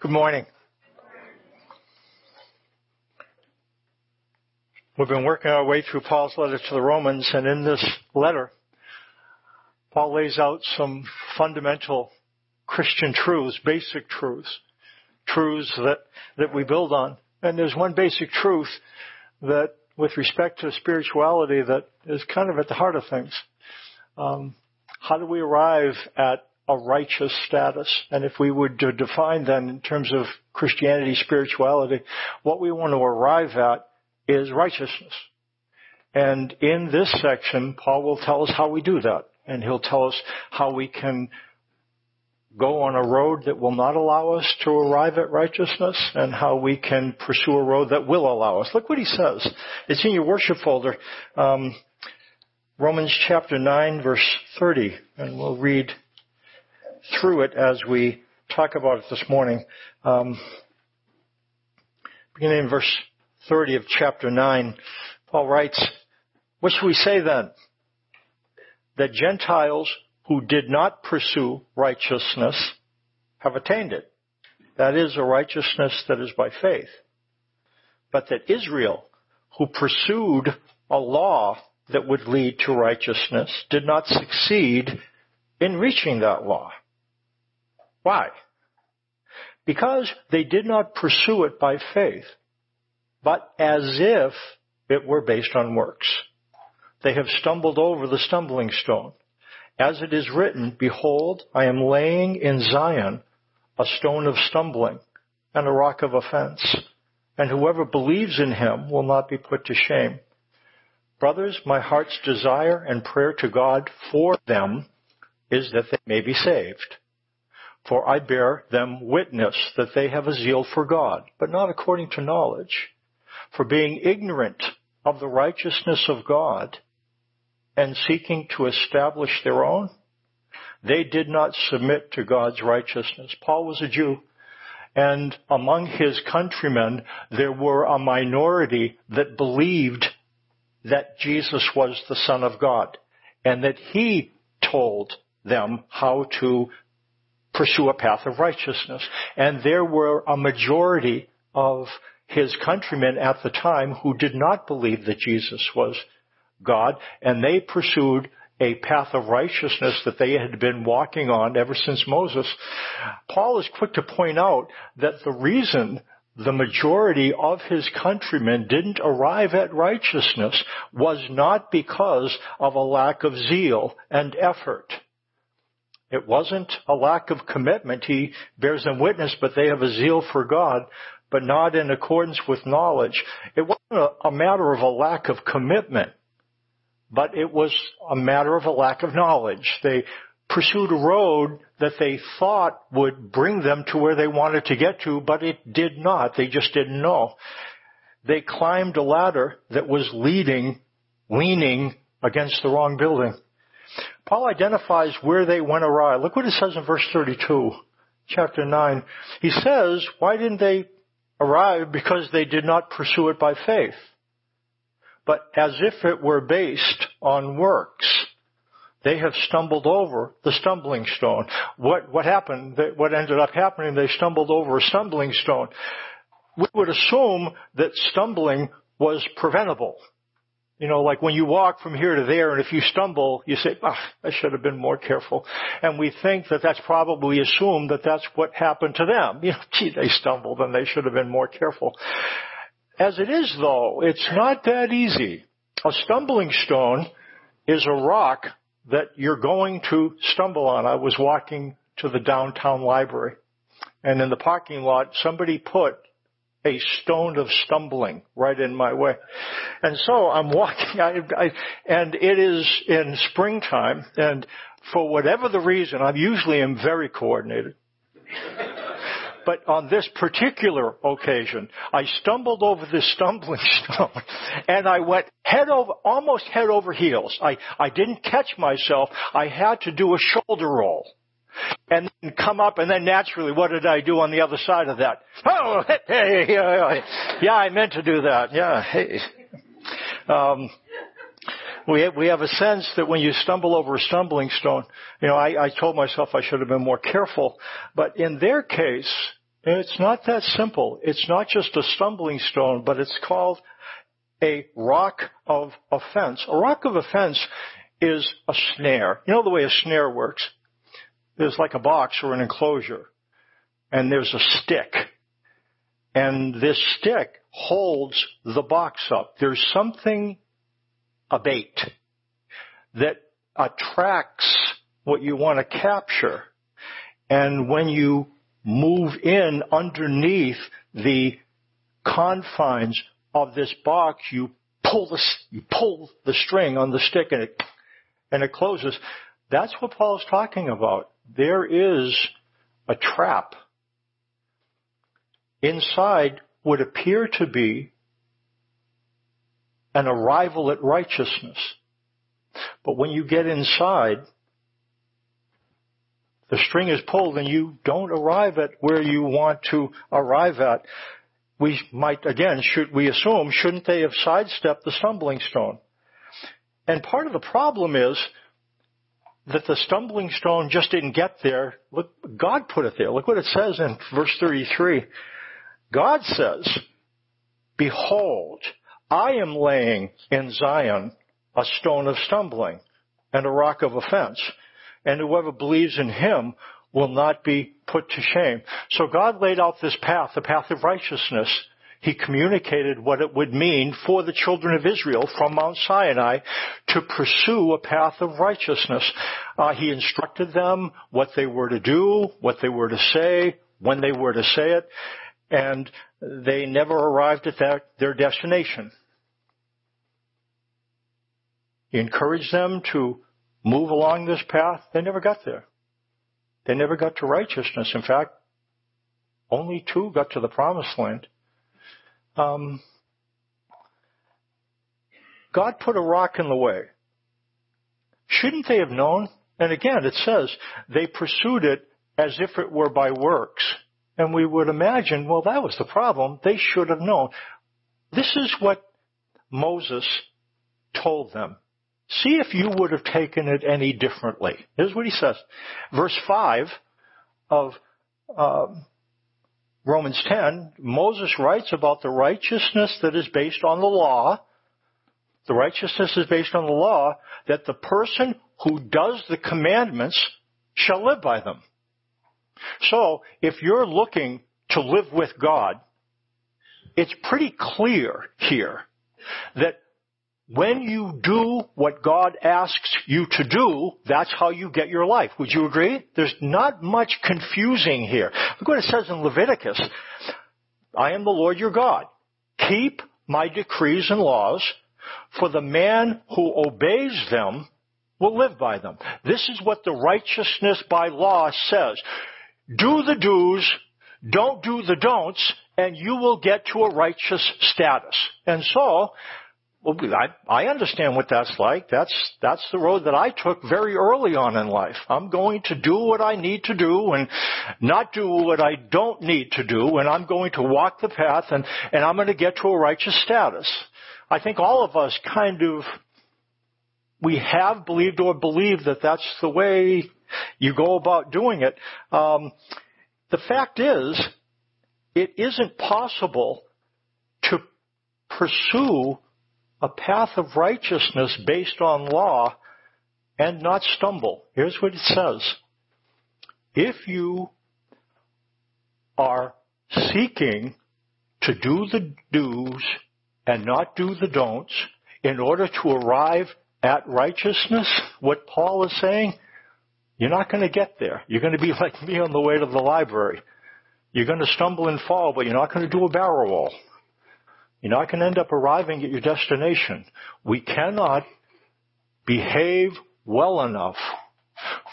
Good morning. We've been working our way through Paul's letter to the Romans, and in this letter, Paul lays out some fundamental Christian truths, basic truths, truths that, that we build on. And there's one basic truth that, with respect to spirituality, that is kind of at the heart of things. Um, how do we arrive at a righteous status? And if we would define then in terms of Christianity, spirituality, what we want to arrive at is righteousness. And in this section, Paul will tell us how we do that. And he'll tell us how we can go on a road that will not allow us to arrive at righteousness and how we can pursue a road that will allow us. Look what he says. It's in your worship folder. Um, Romans chapter 9 verse 30 and we'll read through it as we talk about it this morning. Um, beginning in verse 30 of chapter 9, Paul writes, What should we say then? That Gentiles who did not pursue righteousness have attained it. That is a righteousness that is by faith. But that Israel, who pursued a law that would lead to righteousness, did not succeed in reaching that law. Why? Because they did not pursue it by faith, but as if it were based on works. They have stumbled over the stumbling stone. As it is written, Behold, I am laying in Zion a stone of stumbling and a rock of offense, and whoever believes in him will not be put to shame. Brothers, my heart's desire and prayer to God for them is that they may be saved. For I bear them witness that they have a zeal for God, but not according to knowledge. For being ignorant of the righteousness of God and seeking to establish their own, they did not submit to God's righteousness. Paul was a Jew, and among his countrymen there were a minority that believed that Jesus was the Son of God, and that he told them how to pursue a path of righteousness. And there were a majority of his countrymen at the time who did not believe that Jesus was God, and they pursued a path of righteousness that they had been walking on ever since Moses. Paul is quick to point out that the reason the majority of his countrymen didn't arrive at righteousness was not because of a lack of zeal and effort. It wasn't a lack of commitment. He bears them witness, but they have a zeal for God, but not in accordance with knowledge. It wasn't a, matter of a lack of commitment, but it was a matter of a lack of knowledge. They pursued a road that they thought would bring them to where they wanted to get to, but it did not. They just didn't know. They climbed a ladder that was leading, leaning against the wrong building. Paul identifies where they went awry. Look what it says in verse 32, chapter 9. He says, why didn't they arrive? Because they did not pursue it by faith, but as if it were based on works. They have stumbled over the stumbling stone. What, what happened, what ended up happening, they stumbled over a stumbling stone. We would assume that stumbling was preventable. You know, like when you walk from here to there and if you stumble, you say, ah, I should have been more careful. And we think that that's probably assumed that that's what happened to them. You know, gee, they stumbled and they should have been more careful. As it is though, it's not that easy. A stumbling stone is a rock that you're going to stumble on. I was walking to the downtown library and in the parking lot, somebody put a stone of stumbling right in my way. And so I'm walking, I, I, and it is in springtime, and for whatever the reason, I usually am very coordinated. but on this particular occasion, I stumbled over this stumbling stone and I went head over, almost head over heels. I, I didn't catch myself. I had to do a shoulder roll and come up and then naturally what did I do on the other side of that? Oh, hey, hey, yeah, I meant to do that. Yeah, hey. Um, we have, we have a sense that when you stumble over a stumbling stone, you know, I, I told myself I should have been more careful, but in their case, It's not that simple. It's not just a stumbling stone, but it's called a rock of offense. A rock of offense is a snare. You know the way a snare works? There's like a box or an enclosure, and there's a stick. And this stick holds the box up. There's something, a bait, that attracts what you want to capture. And when you move in underneath the confines of this box, you pull the, you pull the string on the stick and it, and it closes. That's what Paul's talking about. There is a trap. Inside would appear to be an arrival at righteousness. But when you get inside, the string is pulled and you don't arrive at where you want to arrive at. We might, again, should we assume, shouldn't they have sidestepped the stumbling stone? And part of the problem is that the stumbling stone just didn't get there. Look, God put it there. Look what it says in verse 33. God says, Behold, I am laying in Zion a stone of stumbling and a rock of offense and whoever believes in him will not be put to shame. So God laid out this path, the path of righteousness. He communicated what it would mean for the children of Israel from Mount Sinai to pursue a path of righteousness. Uh, he instructed them what they were to do, what they were to say, when they were to say it, and they never arrived at that, their destination. He encouraged them to move along this path, they never got there. They never got to righteousness. In fact, only two got to the promised land. Um, God put a rock in the way. Shouldn't they have known? And again, it says they pursued it as if it were by works. And we would imagine, well, that was the problem. They should have known. This is what Moses told them. See if you would have taken it any differently. Here's what he says. Verse 5 of uh, Romans 10, Moses writes about the righteousness that is based on the law. The righteousness is based on the law that the person who does the commandments shall live by them. So, if you're looking to live with God, it's pretty clear here that when you do what God asks you to do, that's how you get your life. Would you agree? There's not much confusing here. Look what it says in Leviticus. I am the Lord your God. Keep my decrees and laws, for the man who obeys them will live by them. This is what the righteousness by law says. Do the do's, don't do the don'ts, and you will get to a righteous status. And so, well, I, I understand what that's like. That's, that's the road that I took very early on in life. I'm going to do what I need to do and not do what I don't need to do and I'm going to walk the path and, and I'm going to get to a righteous status. I think all of us kind of, we have believed or believe that that's the way you go about doing it. Um, the fact is, it isn't possible to pursue a path of righteousness based on law and not stumble. Here's what it says. If you are seeking to do the do's and not do the don'ts in order to arrive at righteousness, what Paul is saying, you're not going to get there. You're going to be like me on the way to the library. You're going to stumble and fall, but you're not going to do a barrel roll. You're not going to end up arriving at your destination. We cannot behave well enough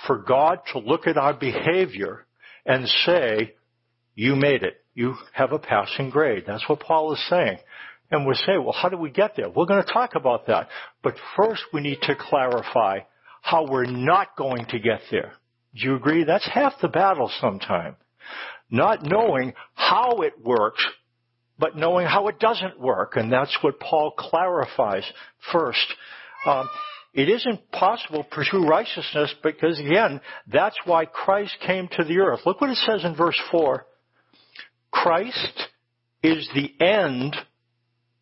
for God to look at our behavior and say, you made it. You have a passing grade. That's what Paul is saying. And we say, well, how do we get there? We're going to talk about that. But first we need to clarify how we're not going to get there. Do you agree? That's half the battle sometime. Not knowing how it works but knowing how it doesn't work. And that's what Paul clarifies first. Um, it isn't possible to pursue righteousness because again, that's why Christ came to the earth. Look what it says in verse 4. Christ is the end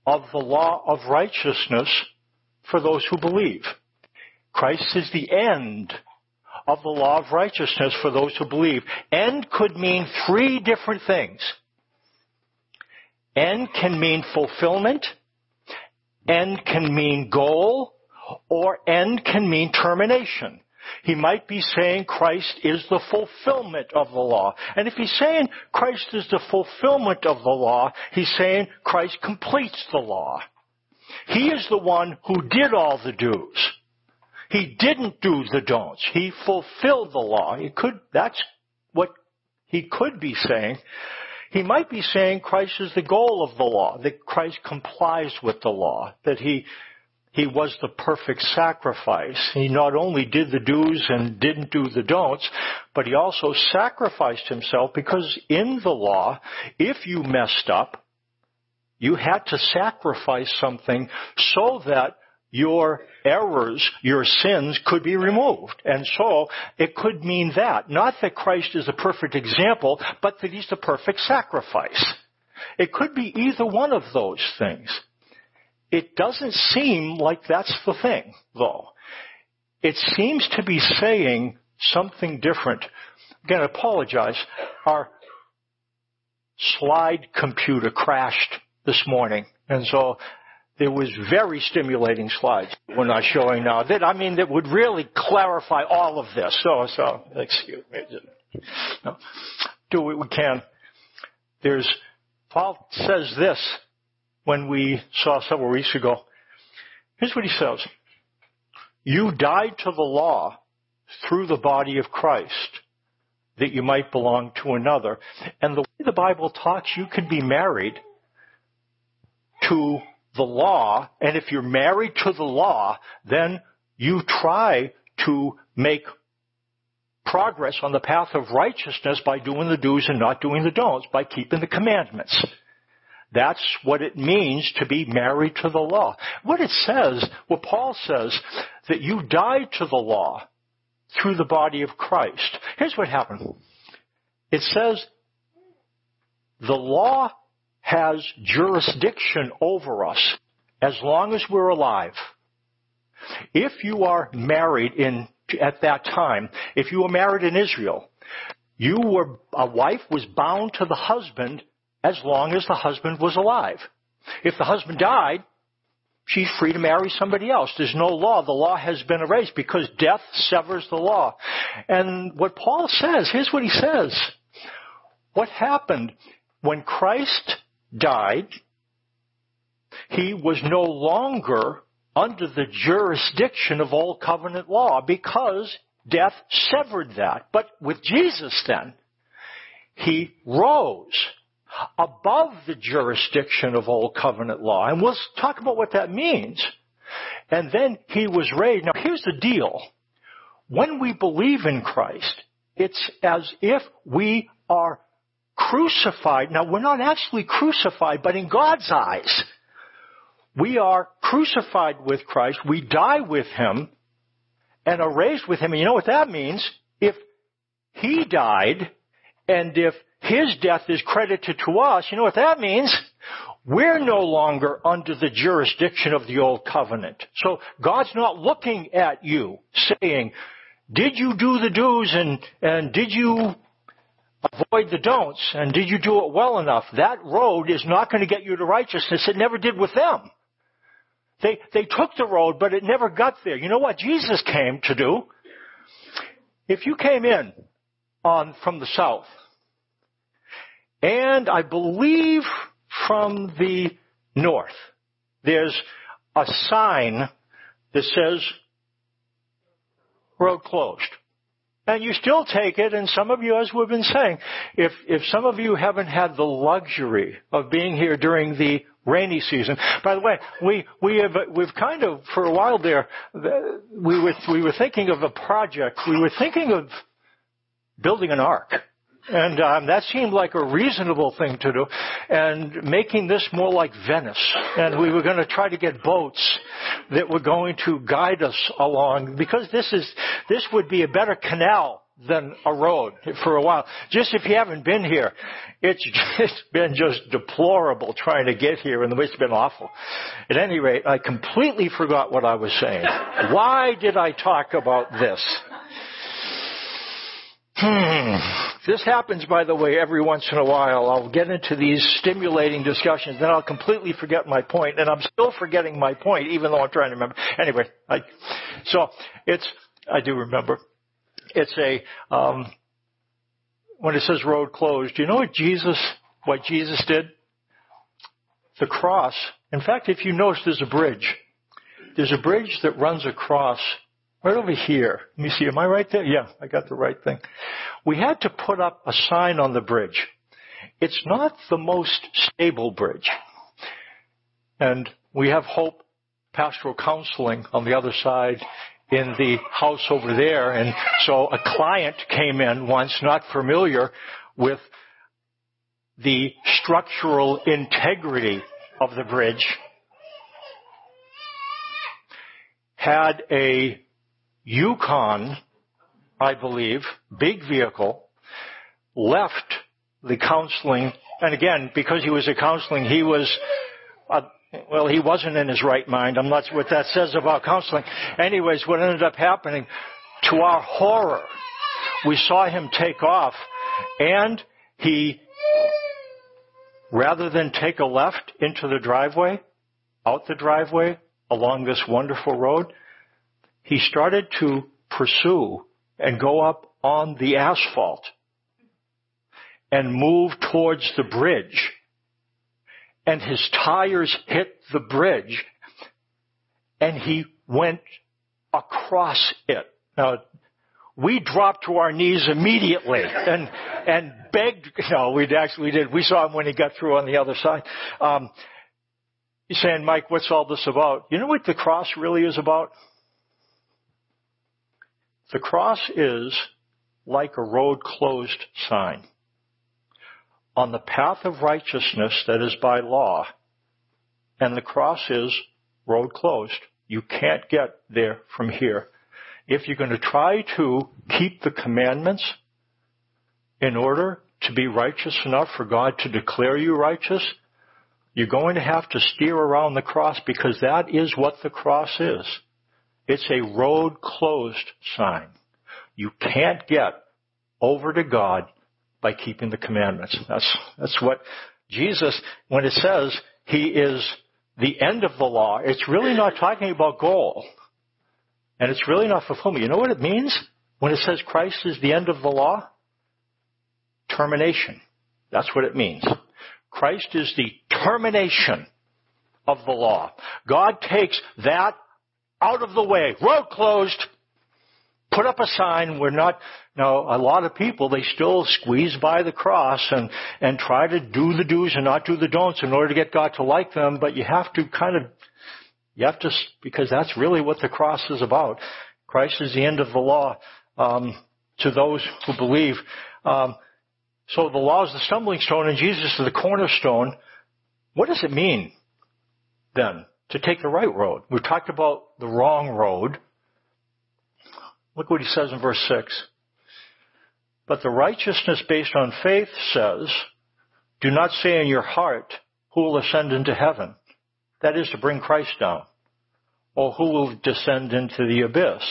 of the law of righteousness for those who believe. Christ is the end of the law of righteousness for those who believe. End could mean three different things. End can mean fulfillment, end can mean goal, or end can mean termination. He might be saying Christ is the fulfillment of the law. And if he's saying Christ is the fulfillment of the law, he's saying Christ completes the law. He is the one who did all the do's. He didn't do the don'ts. He fulfilled the law. Could, that's what he could be saying. He might be saying Christ is the goal of the law, that Christ complies with the law, that he he was the perfect sacrifice. He not only did the do's and didn't do the don'ts, but he also sacrificed himself because in the law, if you messed up, you had to sacrifice something so that your errors, your sins could be removed. And so it could mean that. Not that Christ is a perfect example, but that he's the perfect sacrifice. It could be either one of those things. It doesn't seem like that's the thing, though. It seems to be saying something different. Again, I apologize. Our slide computer crashed this morning, and so there was very stimulating slides we're not showing now. That I mean, that would really clarify all of this. So, so excuse me. No. Do what we can. There's Paul says this when we saw several weeks ago. Here's what he says. You died to the law through the body of Christ that you might belong to another. And the way the Bible talks, you could be married to the law, and if you're married to the law, then you try to make progress on the path of righteousness by doing the do's and not doing the don'ts, by keeping the commandments. That's what it means to be married to the law. What it says, what Paul says, that you died to the law through the body of Christ. Here's what happened. It says the law has jurisdiction over us as long as we're alive. If you are married in, at that time, if you were married in Israel, you were, a wife was bound to the husband as long as the husband was alive. If the husband died, she's free to marry somebody else. There's no law. The law has been erased because death severs the law. And what Paul says, here's what he says. What happened when Christ died, he was no longer under the jurisdiction of old covenant law because death severed that. But with Jesus then, he rose above the jurisdiction of old covenant law. And we'll talk about what that means. And then he was raised. Now here's the deal. When we believe in Christ, it's as if we are crucified. Now we're not actually crucified, but in God's eyes, we are crucified with Christ. We die with Him and are raised with Him. And you know what that means? If He died and if his death is credited to us, you know what that means? We're no longer under the jurisdiction of the old covenant. So God's not looking at you saying, did you do the do's and, and did you avoid the don'ts and did you do it well enough? That road is not going to get you to righteousness. It never did with them. They, they took the road, but it never got there. You know what Jesus came to do? If you came in on, from the south and I believe from the north, there's a sign that says road closed. And you still take it, and some of you, as we've been saying, if, if some of you haven't had the luxury of being here during the rainy season. By the way, we, we have, we've kind of, for a while there, we were, we were thinking of a project. We were thinking of building an ark. And um, that seemed like a reasonable thing to do, and making this more like Venice. And we were going to try to get boats that were going to guide us along, because this is this would be a better canal than a road for a while. Just if you haven't been here, it's just been just deplorable trying to get here and the it's been awful. At any rate, I completely forgot what I was saying. Why did I talk about this? Hmm. This happens, by the way, every once in a while. I'll get into these stimulating discussions, then I'll completely forget my point, and I'm still forgetting my point, even though I'm trying to remember. Anyway, I, so it's, I do remember. It's a, um, when it says road closed, do you know what Jesus, what Jesus did? The cross. In fact, if you notice, there's a bridge. There's a bridge that runs across Right over here. Let me see, am I right there? Yeah, I got the right thing. We had to put up a sign on the bridge. It's not the most stable bridge. And we have Hope Pastoral Counseling on the other side in the house over there. And so a client came in once, not familiar with the structural integrity of the bridge, had a Yukon, I believe, big vehicle, left the counseling, and again, because he was a counseling, he was, uh, well, he wasn't in his right mind. I'm not sure what that says about counseling. Anyways, what ended up happening, to our horror, we saw him take off, and he, rather than take a left into the driveway, out the driveway, along this wonderful road, he started to pursue and go up on the asphalt and move towards the bridge. And his tires hit the bridge and he went across it. Now, we dropped to our knees immediately and, and begged, no, we actually did. We saw him when he got through on the other side. Um, he's saying, Mike, what's all this about? You know what the cross really is about? The cross is like a road closed sign. On the path of righteousness that is by law, and the cross is road closed. You can't get there from here. If you're going to try to keep the commandments in order to be righteous enough for God to declare you righteous, you're going to have to steer around the cross because that is what the cross is. It's a road closed sign. You can't get over to God by keeping the commandments. That's, that's what Jesus, when it says he is the end of the law, it's really not talking about goal. And it's really not fulfillment. You know what it means when it says Christ is the end of the law? Termination. That's what it means. Christ is the termination of the law. God takes that out of the way. Road closed. Put up a sign. We're not, now a lot of people, they still squeeze by the cross and, and try to do the do's and not do the don'ts in order to get God to like them, but you have to kind of, you have to, because that's really what the cross is about. Christ is the end of the law, um, to those who believe. Um, so the law is the stumbling stone and Jesus is the cornerstone. What does it mean then? To take the right road. We've talked about the wrong road. Look what he says in verse 6. But the righteousness based on faith says, do not say in your heart, who will ascend into heaven? That is to bring Christ down. Or who will descend into the abyss?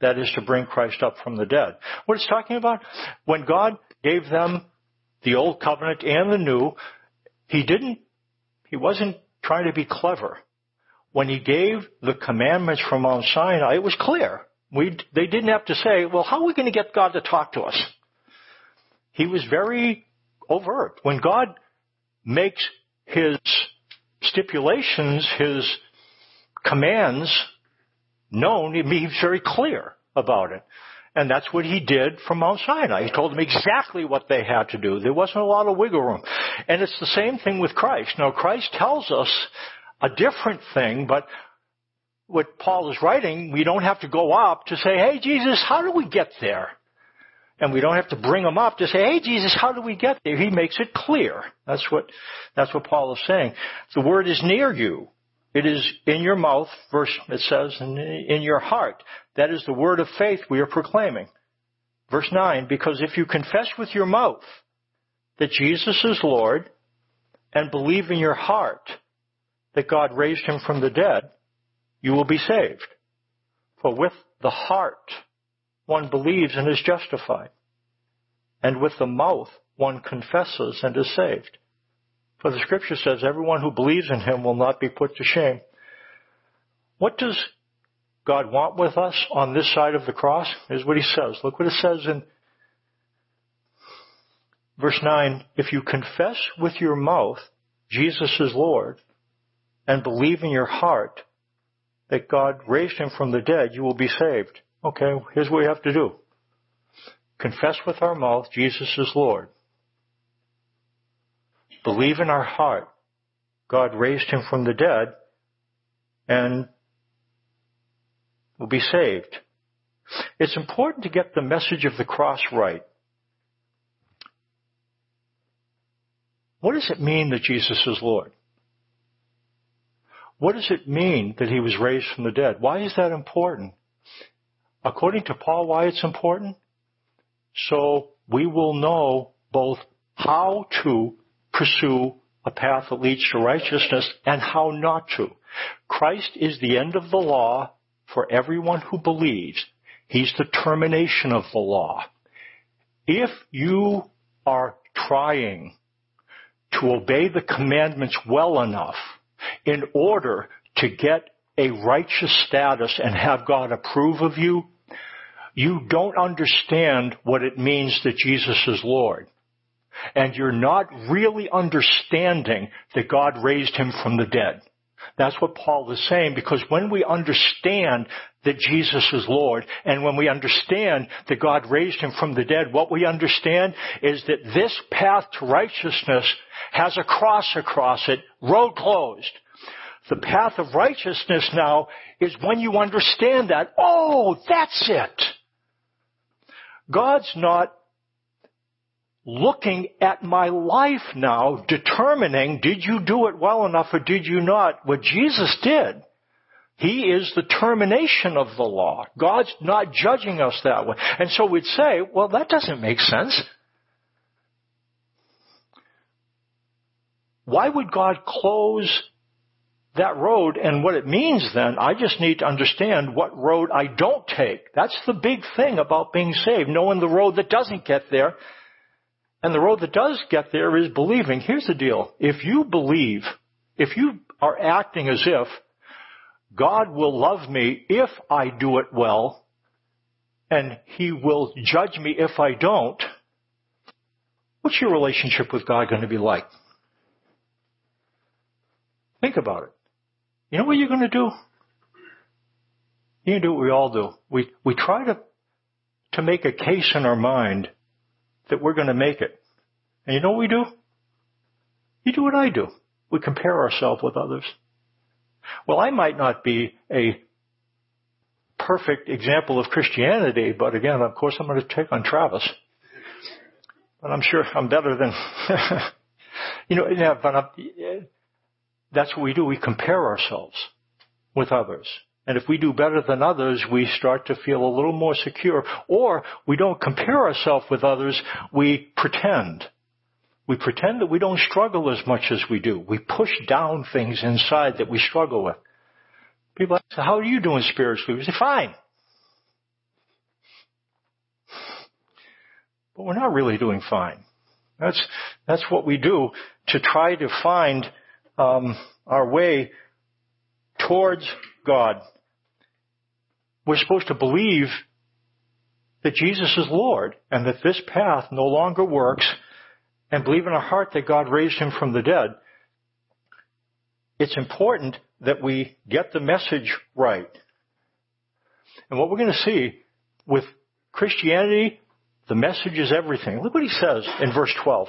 That is to bring Christ up from the dead. What it's talking about? When God gave them the old covenant and the new, He didn't, He wasn't trying to be clever when he gave the commandments from Mount Sinai, it was clear. We, they didn't have to say, well, how are we going to get God to talk to us? He was very overt. When God makes his stipulations, his commands known, he's very clear about it. And that's what he did from Mount Sinai. He told them exactly what they had to do. There wasn't a lot of wiggle room. And it's the same thing with Christ. Now Christ tells us a different thing, but what Paul is writing, we don't have to go up to say, hey Jesus, how do we get there? And we don't have to bring him up to say, hey Jesus, how do we get there? He makes it clear. That's what, that's what Paul is saying. The word is near you. It is in your mouth, verse, it says, in, in your heart. That is the word of faith we are proclaiming. Verse 9, because if you confess with your mouth that Jesus is Lord and believe in your heart that God raised him from the dead, you will be saved. For with the heart one believes and is justified, and with the mouth one confesses and is saved. For the scripture says everyone who believes in him will not be put to shame. What does God want with us on this side of the cross? Is what he says. Look what it says in verse 9. If you confess with your mouth Jesus is Lord and believe in your heart that God raised him from the dead, you will be saved. Okay, here's what we have to do. Confess with our mouth Jesus is Lord. Believe in our heart God raised him from the dead and will be saved. It's important to get the message of the cross right. What does it mean that Jesus is Lord? What does it mean that he was raised from the dead? Why is that important? According to Paul, why it's important? So we will know both how to pursue a path that leads to righteousness and how not to. Christ is the end of the law for everyone who believes. He's the termination of the law. If you are trying to obey the commandments well enough in order to get a righteous status and have God approve of you, you don't understand what it means that Jesus is Lord. And you're not really understanding that God raised him from the dead. That's what Paul is saying because when we understand that Jesus is Lord and when we understand that God raised him from the dead, what we understand is that this path to righteousness has a cross across it, road closed. The path of righteousness now is when you understand that, oh, that's it. God's not looking at my life now, determining did you do it well enough or did you not? What Jesus did, He is the termination of the law. God's not judging us that way. And so we'd say, well, that doesn't make sense. Why would God close that road and what it means then, I just need to understand what road I don't take. That's the big thing about being saved, knowing the road that doesn't get there and the road that does get there is believing. Here's the deal. If you believe, if you are acting as if God will love me if I do it well, and He will judge me if I don't, what's your relationship with God going to be like? Think about it. You know what you're going to do? You can do what we all do. We, we try to, to make a case in our mind that we're going to make it. And you know what we do? You do what I do. We compare ourselves with others. Well, I might not be a perfect example of Christianity, but again, of course, I'm going to take on Travis. But I'm sure I'm better than, you know, yeah, but I'm, that's what we do. We compare ourselves with others. And if we do better than others, we start to feel a little more secure. Or we don't compare ourselves with others, we pretend. We pretend that we don't struggle as much as we do. We push down things inside that we struggle with. People ask, how are you doing spiritually? We say, fine. But we're not really doing fine. That's, that's what we do to try to find um, our way towards God we're supposed to believe that Jesus is Lord and that this path no longer works and believe in our heart that God raised him from the dead. It's important that we get the message right. And what we're going to see with Christianity, the message is everything. Look what he says in verse 12.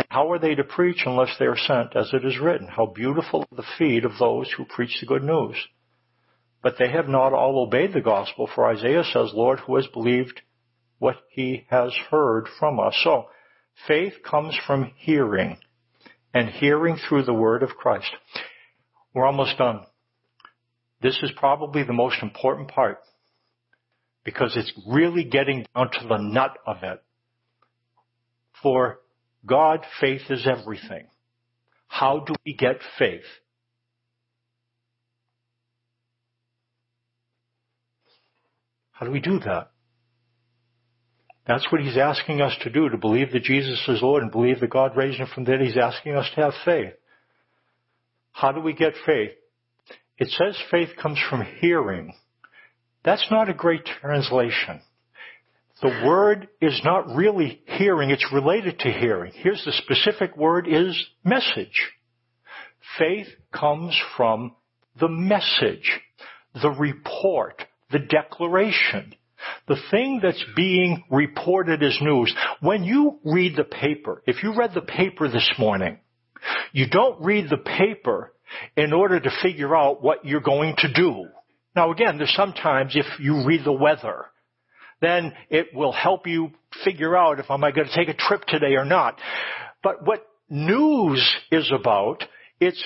And how are they to preach unless they are sent, as it is written? How beautiful are the feet of those who preach the good news. But they have not all obeyed the gospel, for Isaiah says, Lord, who has believed what he has heard from us? So, faith comes from hearing, and hearing through the word of Christ. We're almost done. This is probably the most important part because it's really getting down to the nut of it. For God, faith is everything. How do we get faith? How do we do that? That's what he's asking us to do, to believe that Jesus is Lord and believe that God raised him from the dead. He's asking us to have faith. How do we get faith? It says faith comes from hearing. That's not a great translation. The word is not really hearing, it's related to hearing. Here's the specific word is message. Faith comes from the message, the report, the declaration, the thing that's being reported as news. When you read the paper, if you read the paper this morning, you don't read the paper in order to figure out what you're going to do. Now again, there's sometimes if you read the weather, then it will help you figure out if am I going to take a trip today or not. But what news is about, it's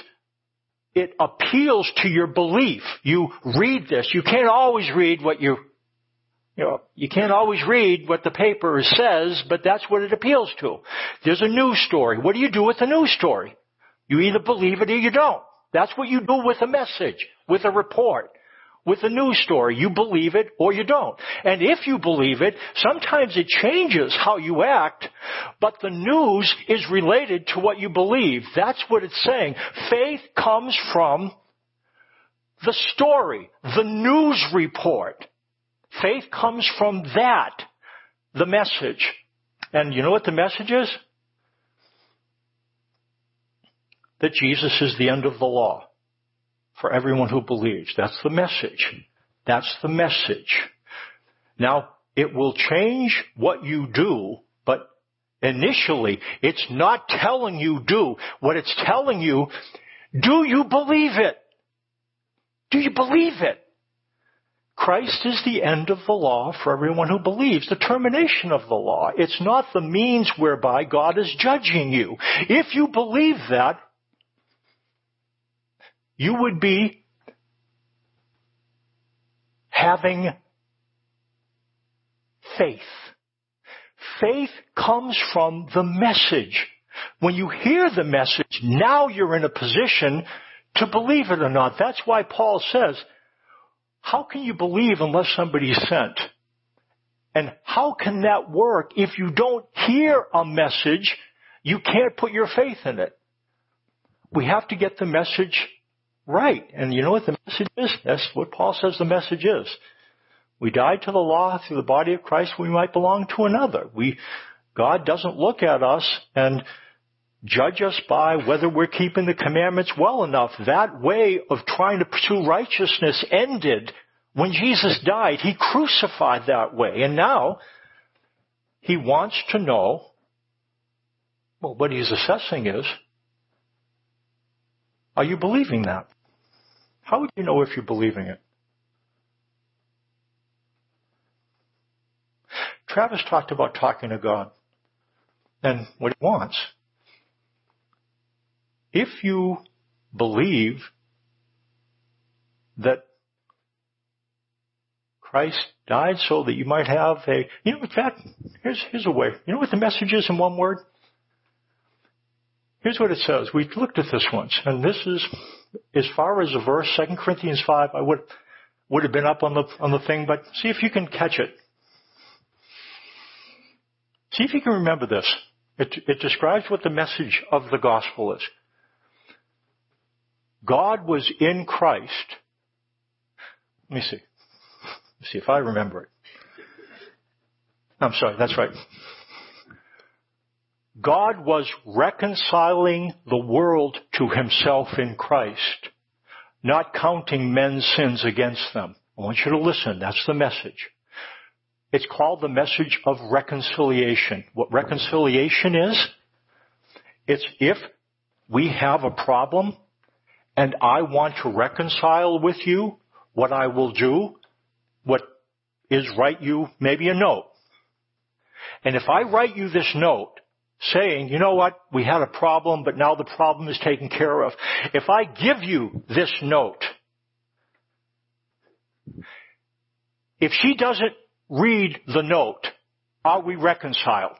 it appeals to your belief. You read this. You can't always read what you, you know, you can't always read what the paper says, but that's what it appeals to. There's a news story. What do you do with a news story? You either believe it or you don't. That's what you do with a message, with a report with a news story. You believe it or you don't. And if you believe it, sometimes it changes how you act, but the news is related to what you believe. That's what it's saying. Faith comes from the story, the news report. Faith comes from that, the message. And you know what the message is? That Jesus is the end of the law for everyone who believes. That's the message. That's the message. Now, it will change what you do, but initially, it's not telling you do. What it's telling you, do you believe it? Do you believe it? Christ is the end of the law for everyone who believes, the termination of the law. It's not the means whereby God is judging you. If you believe that, you would be having faith. Faith comes from the message. When you hear the message, now you're in a position to believe it or not. That's why Paul says, how can you believe unless somebody's sent? And how can that work if you don't hear a message? You can't put your faith in it. We have to get the message right. And you know what the message is? That's what Paul says the message is. We died to the law through the body of Christ. We might belong to another. We, God doesn't look at us and judge us by whether we're keeping the commandments well enough. That way of trying to pursue righteousness ended when Jesus died. He crucified that way. And now, He wants to know, well, what He's assessing is, are you believing that? How would you know if you're believing it? Travis talked about talking to God and what he wants. If you believe that Christ died so that you might have a, you know, in fact, here's, here's a way. You know what the message is in one word? Here's what it says. We looked at this once, and this is as far as a verse, 2 Corinthians 5, I would, would have been up on the, on the thing, but see if you can catch it. See if you can remember this. It, it describes what the message of the gospel is. God was in Christ. Let me see. Let's see if I remember it. I'm sorry, that's right. God was reconciling the world to himself in Christ, not counting men's sins against them. I want you to listen. That's the message. It's called the message of reconciliation. What reconciliation is, it's if we have a problem and I want to reconcile with you, what I will do, what is write you maybe a note. And if I write you this note saying, you know what, we had a problem, but now the problem is taken care of. If I give you this note, if she doesn't read the note, are we reconciled?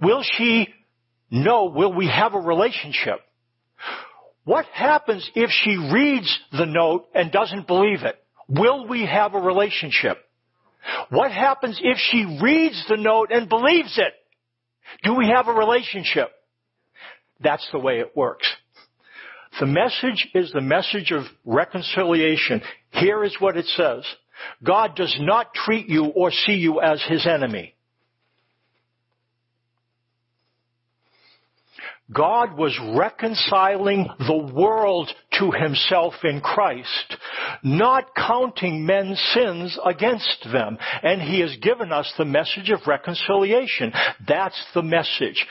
Will she know, will we have a relationship? What happens if she reads the note and doesn't believe it? Will we have a relationship? What happens if she reads the note and believes it? Do we have a relationship? That's the way it works. The message is the message of reconciliation. Here is what it says. God does not treat you or see you as his enemy. God was reconciling the world to himself in Christ, not counting men's sins against them. And he has given us the message of reconciliation. That's the message.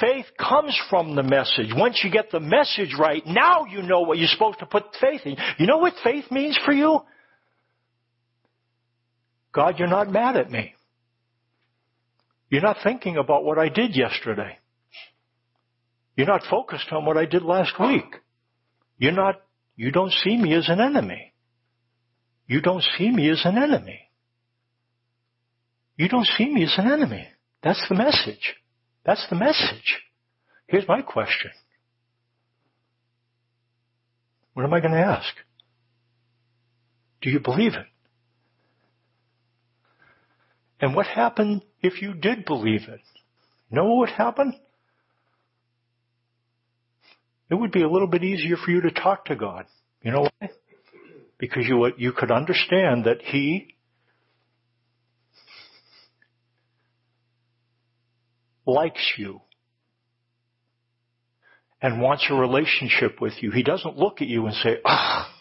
Faith comes from the message. Once you get the message right, now you know what you're supposed to put faith in. You know what faith means for you? God, you're not mad at me. You're not thinking about what I did yesterday. You're not focused on what I did last week. You're not, you don't see me as an enemy. You don't see me as an enemy. You don't see me as an enemy. That's the message. That's the message. Here's my question. What am I going to ask? Do you believe it? And what happened if you did believe it? You know what would happen? It would be a little bit easier for you to talk to God. You know why? Because you, you could understand that He likes you and wants a relationship with you. He doesn't look at you and say, ah.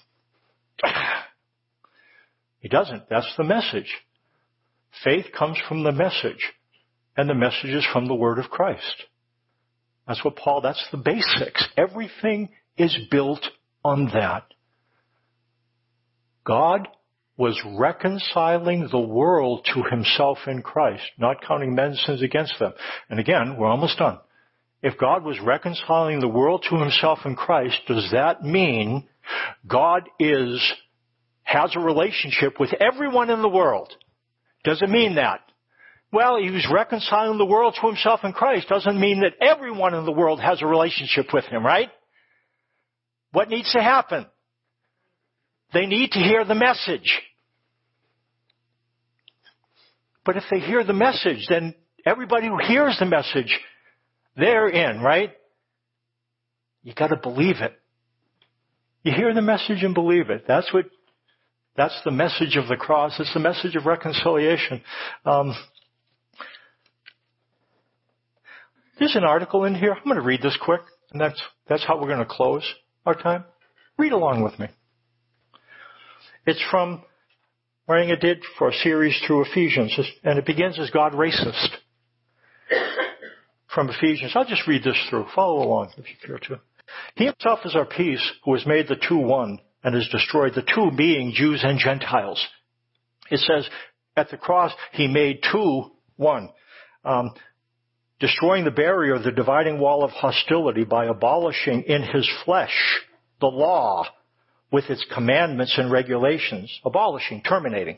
He doesn't. That's the message. Faith comes from the message, and the message is from the Word of Christ. That's what Paul, that's the basics. Everything is built on that. God was reconciling the world to himself in Christ, not counting men's sins against them. And again, we're almost done. If God was reconciling the world to himself in Christ, does that mean God is, has a relationship with everyone in the world? Does it mean that? Well, he was reconciling the world to himself in Christ doesn't mean that everyone in the world has a relationship with him, right? What needs to happen? They need to hear the message. But if they hear the message, then everybody who hears the message, they're in, right? You gotta believe it. You hear the message and believe it. That's what, that's the message of the cross. It's the message of reconciliation. Um, There's an article in here. I'm going to read this quick, and that's, that's how we're going to close our time. Read along with me. It's from it did for a series through Ephesians, and it begins as God racist. From Ephesians. I'll just read this through. Follow along if you care to. He himself is our peace, who has made the two one and has destroyed the two being Jews and Gentiles. It says, at the cross, he made two one. Um, destroying the barrier, the dividing wall of hostility by abolishing in his flesh the law with its commandments and regulations, abolishing, terminating.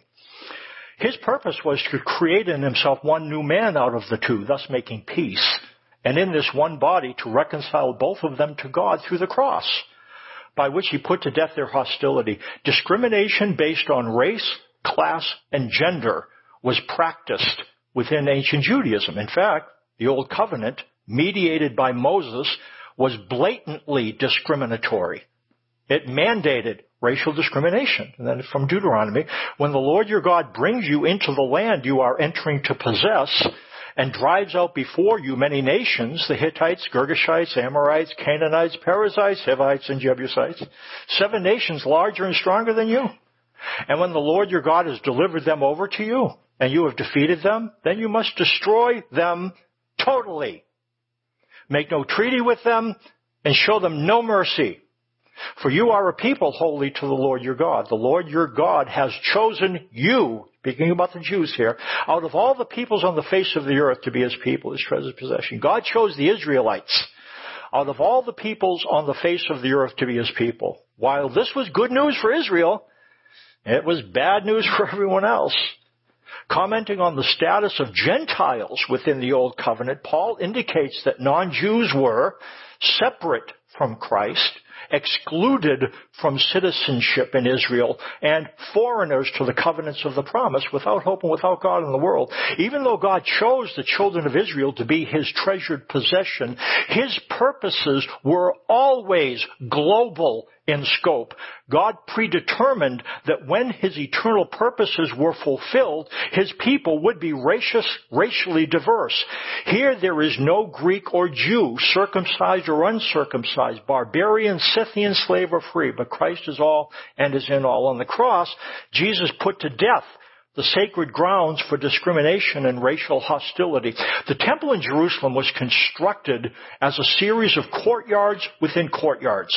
His purpose was to create in himself one new man out of the two, thus making peace, and in this one body to reconcile both of them to God through the cross, by which he put to death their hostility. Discrimination based on race, class, and gender was practiced within ancient Judaism. In fact, the Old Covenant, mediated by Moses, was blatantly discriminatory. It mandated racial discrimination. And then from Deuteronomy, when the Lord your God brings you into the land you are entering to possess, and drives out before you many nations, the Hittites, Girgashites, Amorites, Canaanites, Perizzites, Hivites, and Jebusites, seven nations larger and stronger than you. And when the Lord your God has delivered them over to you, and you have defeated them, then you must destroy them totally. Make no treaty with them and show them no mercy. For you are a people holy to the Lord your God. The Lord your God has chosen you, speaking about the Jews here, out of all the peoples on the face of the earth to be his people, his treasured possession. God chose the Israelites out of all the peoples on the face of the earth to be his people. While this was good news for Israel, it was bad news for everyone else. Commenting on the status of Gentiles within the Old Covenant, Paul indicates that non-Jews were separate from Christ excluded from citizenship in Israel and foreigners to the covenants of the promise without hope and without God in the world. Even though God chose the children of Israel to be his treasured possession, his purposes were always global in scope. God predetermined that when his eternal purposes were fulfilled, his people would be racious, racially diverse. Here there is no Greek or Jew, circumcised or uncircumcised, barbarian, Scythian, slave or free, but Christ is all and is in all. On the cross, Jesus put to death the sacred grounds for discrimination and racial hostility. The temple in Jerusalem was constructed as a series of courtyards within courtyards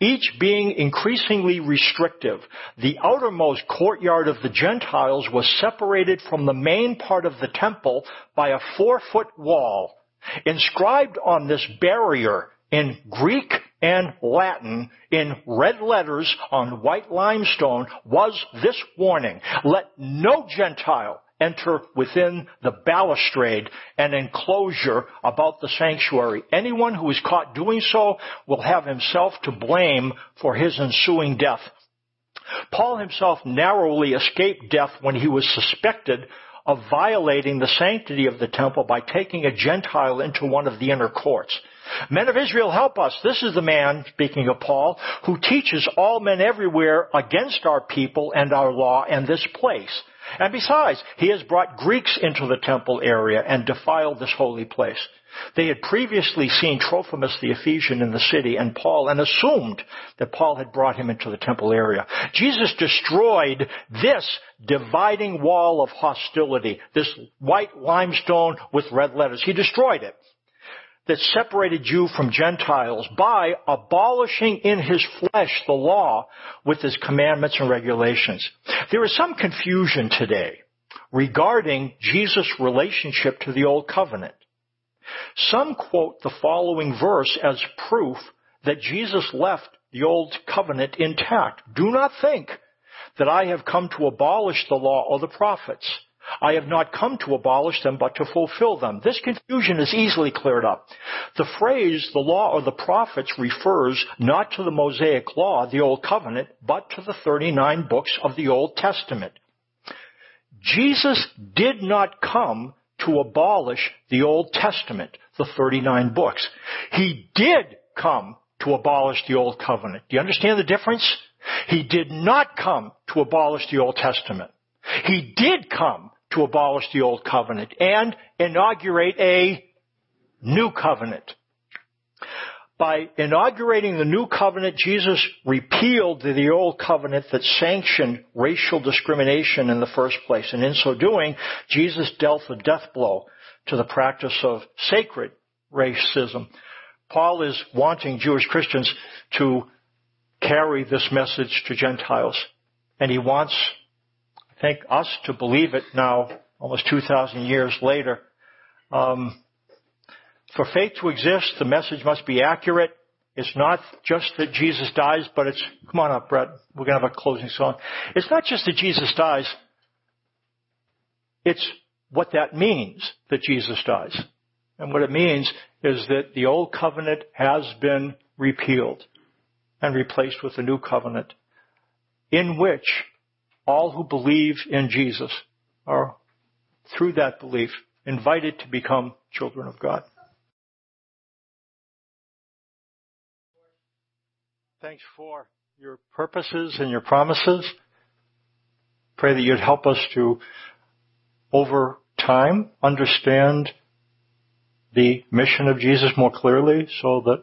each being increasingly restrictive. The outermost courtyard of the Gentiles was separated from the main part of the temple by a four foot wall. Inscribed on this barrier in Greek and Latin in red letters on white limestone was this warning. Let no Gentile enter within the balustrade and enclosure about the sanctuary. Anyone who is caught doing so will have himself to blame for his ensuing death. Paul himself narrowly escaped death when he was suspected of violating the sanctity of the temple by taking a Gentile into one of the inner courts. Men of Israel, help us. This is the man, speaking of Paul, who teaches all men everywhere against our people and our law and this place. And besides, he has brought Greeks into the temple area and defiled this holy place. They had previously seen Trophimus the Ephesian in the city and Paul and assumed that Paul had brought him into the temple area. Jesus destroyed this dividing wall of hostility, this white limestone with red letters. He destroyed it that separated Jew from Gentiles by abolishing in his flesh the law with his commandments and regulations. There is some confusion today regarding Jesus' relationship to the Old Covenant. Some quote the following verse as proof that Jesus left the Old Covenant intact. Do not think that I have come to abolish the law or the prophets. I have not come to abolish them, but to fulfill them. This confusion is easily cleared up. The phrase, the law or the prophets, refers not to the Mosaic law, the Old Covenant, but to the 39 books of the Old Testament. Jesus did not come to abolish the Old Testament, the 39 books. He did come to abolish the Old Covenant. Do you understand the difference? He did not come to abolish the Old Testament. He did come to abolish the old covenant and inaugurate a new covenant. By inaugurating the new covenant, Jesus repealed the old covenant that sanctioned racial discrimination in the first place. And in so doing, Jesus dealt a death blow to the practice of sacred racism. Paul is wanting Jewish Christians to carry this message to Gentiles. And he wants think us to believe it now, almost 2,000 years later. Um, for faith to exist, the message must be accurate. It's not just that Jesus dies, but it's, come on up, Brett. We're going to have a closing song. It's not just that Jesus dies. It's what that means that Jesus dies. And what it means is that the old covenant has been repealed and replaced with a new covenant in which all who believe in Jesus are, through that belief, invited to become children of God. Thanks for your purposes and your promises. Pray that you'd help us to, over time, understand the mission of Jesus more clearly so that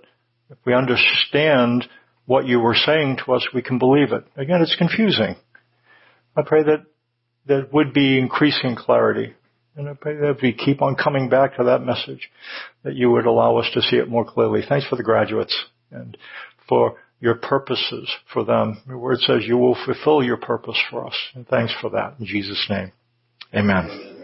if we understand what you were saying to us, we can believe it. Again, it's confusing. I pray that that would be increasing clarity. And I pray that we keep on coming back to that message, that you would allow us to see it more clearly. Thanks for the graduates and for your purposes for them. Your word says you will fulfill your purpose for us. And thanks for that. In Jesus' name. Amen.